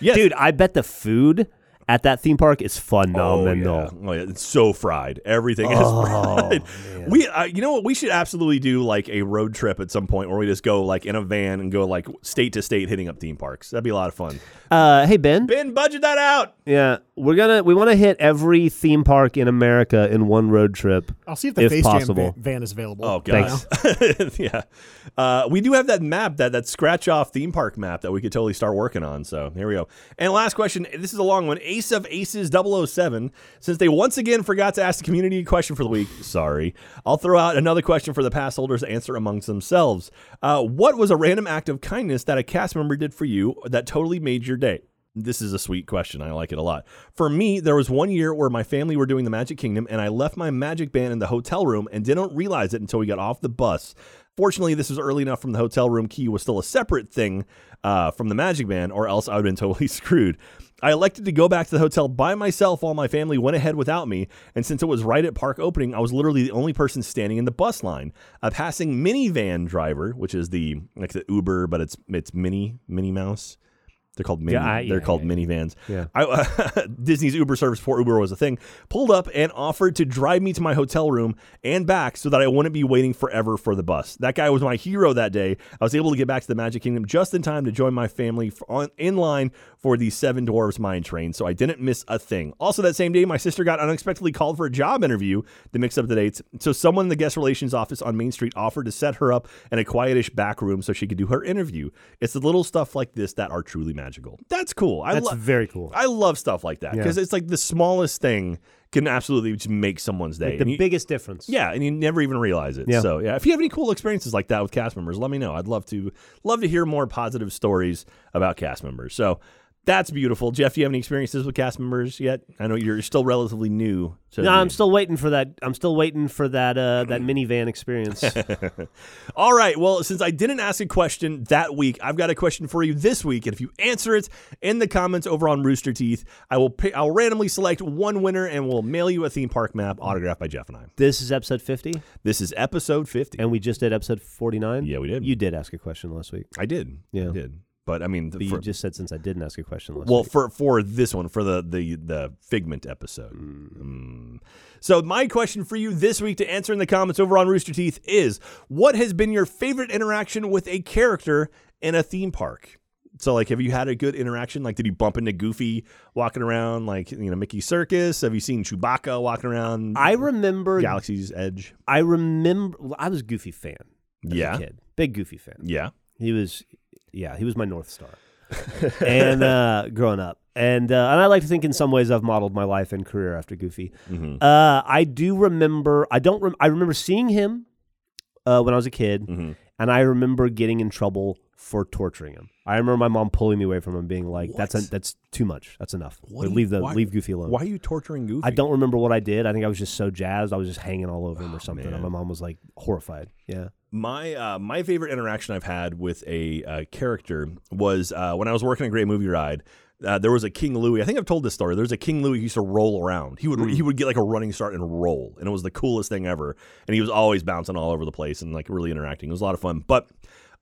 Yes. Dude, I bet the food at that theme park is Oh, phenomenal. yeah. Oh, yeah. It's so fried. Everything Oh, is fried. We, uh, you know what? We should absolutely do like a road trip at some point where we just go like in a van and go like state to state hitting up theme parks. That'd be a lot of fun. Uh, hey Ben. Ben, budget that out. Yeah, we're gonna we want to hit every theme park in America in one road trip. I'll see if the If Face Jam possible. van, van is available. Oh, right God. now. yeah. Uh, we do have that map, that that scratch off theme park map that we could totally start working on. So here we go. And last question. This is a long one. Ace of Aces 007. Since they once again forgot to ask the community a question for the week, sorry. I'll throw out another question for the pass holders to answer amongst themselves. Uh, what was a random act of kindness that a cast member did for you that totally made your day? This is a sweet question. I like it a lot. For me, there was one year where my family were doing the Magic Kingdom and I left my magic band in the hotel room and didn't realize it until we got off the bus. Fortunately, this was early enough from the hotel room key was still a separate thing uh, from the magic band, or else I would have been totally screwed. I elected to go back to the hotel by myself while my family went ahead without me, and since it was right at park opening, I was literally the only person standing in the bus line. A passing Minnie Van driver, which is the like the Uber, but it's it's mini Minnie Mouse. They're called mini. Yeah, I- they're called yeah, Minnie Vans. Yeah. I, uh, Disney's Uber service before Uber was a thing. Pulled up and offered to drive me to my hotel room and back so that I wouldn't be waiting forever for the bus. That guy was my hero that day. I was able to get back to the Magic Kingdom just in time to join my family on, in line for the Seven Dwarves Mine Train, so I didn't miss a thing. Also, that same day, my sister got unexpectedly called for a job interview to mix up the dates. So, someone in the guest relations office on Main Street offered to set her up in a quietish back room so she could do her interview. It's the little stuff like this that are truly magical. That's cool. I That's lo- very cool. I love stuff like that because it's like the smallest thing can absolutely just make someone's day. the you- biggest difference. yeah, and you never even realize it. Yeah. So yeah, if you have any cool experiences like that with cast members, let me know. I'd love to love to hear more positive stories about cast members. So that's beautiful. Geoff, do you have any experiences with cast members yet? I know you're still relatively new. To No, I'm still waiting for that. I'm still waiting for that uh, that Minnie Van experience. All right. Well, since I didn't ask a question that week, I've got a question for you this week, and if you answer it in the comments over on Rooster Teeth, I will pick, I'll randomly select one winner, and we'll mail you a theme park map autographed by Geoff and I. this is episode 50, This is episode fifty. and we just did episode 49. Yeah, we did. You did ask a question last week, I did. Yeah. I did. But I mean, but for, you just said since I didn't ask a question last well, week. for for this one, for the the the Figment episode. Mm. So my question for you this week to answer in the comments over on Rooster Teeth is: What has been your favorite interaction with a character in a theme park? So, like, have you had a good interaction? Like, did you bump into Goofy walking around, like you know Mickey Circus? Have you seen Chewbacca walking around I remember. Galaxy's Edge? I remember. well, I was a Goofy fan. As Yeah. a kid, big Goofy fan. Yeah, He was, yeah, he was my north star. and uh, growing up, and uh, and I like to think in some ways I've modeled my life and career after Goofy. Mhm. Uh, I do remember. I don't. Rem- I remember seeing him uh, when I was a kid, Mhm. and I remember getting in trouble for torturing him. I remember my mom pulling me away from him, being like, "That's a, that's too much. That's enough. What you- leave the why- leave Goofy alone." Why are you torturing Goofy? I don't remember what I did. I think I was just so jazzed. I was just hanging all over him or something. And my mom was like horrified. Yeah. My uh, my favorite interaction I've had with a uh, character was uh, when I was working a Great Movie Ride. Uh, there was a King Louie. I think I've told this story. There's a King Louie who used to roll around. He would he would get like a running start and roll, and it was the coolest thing ever. And he was always bouncing all over the place and like really interacting. It was a lot of fun. But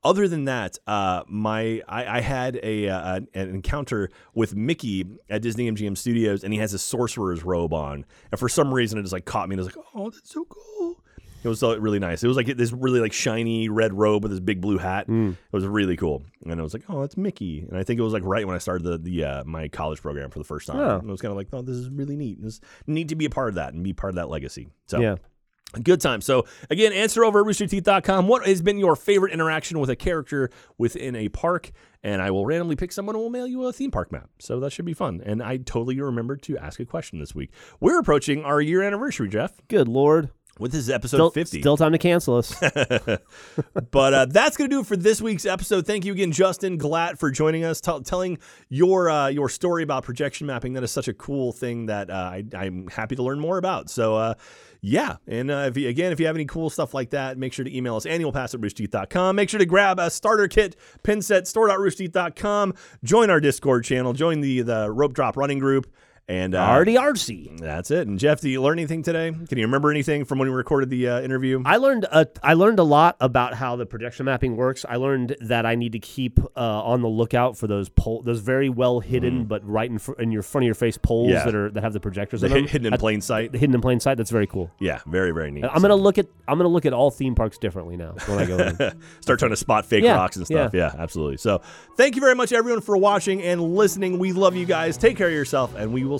other than that, uh, my I, I had a uh, an encounter with Mickey at Disney MGM Studios, and he has a sorcerer's robe on, and for some reason it just like caught me, and I was like, oh, that's so cool. It was uh, really nice. It was like this really like shiny red robe with this big blue hat. It was really cool, and I was like, "Oh, that's Mickey." And I think it was like right when I started the, the uh, my college program for the first time. Oh. And I was kind of like, "Oh, this is really neat. It's neat to be a part of that and be part of that legacy." So Yeah. Good time. So again, answer over at roosterteeth.com. What has been your favorite interaction with a character within a park? And I will randomly pick someone and we'll mail you a theme park map. So that should be fun. And I totally remembered to ask a question this week. We're approaching our year anniversary, Geoff. Good lord. With this episode Still, 50. still time to cancel us. but uh, that's going to do it for this week's episode. Thank you again, Justin Glatt, for joining us, t- telling your uh, your story about projection mapping. That is such a cool thing that uh, I, I'm happy to learn more about. So, uh, yeah. And uh, if you, again, if you have any cool stuff like that, make sure to email us annualpass at roosterteeth.com. Make sure to grab a starter kit, pin set, store.roosterteeth.com. Join our Discord channel, join the, the rope drop running group. And uh, artsy. that's it. And Geoff, did you learn anything today? Can you remember anything from when we recorded the uh, interview? I learned a, I learned a lot about how the projection mapping works. I learned that I need to keep uh, on the lookout for those pole, those very well hidden but right in, fr- in your front of your face poles Mm. Yeah. that are that have the projectors The in them. hidden in plain sight. hidden in plain sight. That's very cool. Yeah, very very neat. I'm gonna look at I'm gonna look at all theme parks differently now when I go in. start trying to spot fake Yeah, rocks and stuff. Yeah. absolutely. So, thank you very much, everyone, for watching and listening. We love you guys. Take care of yourself, and we will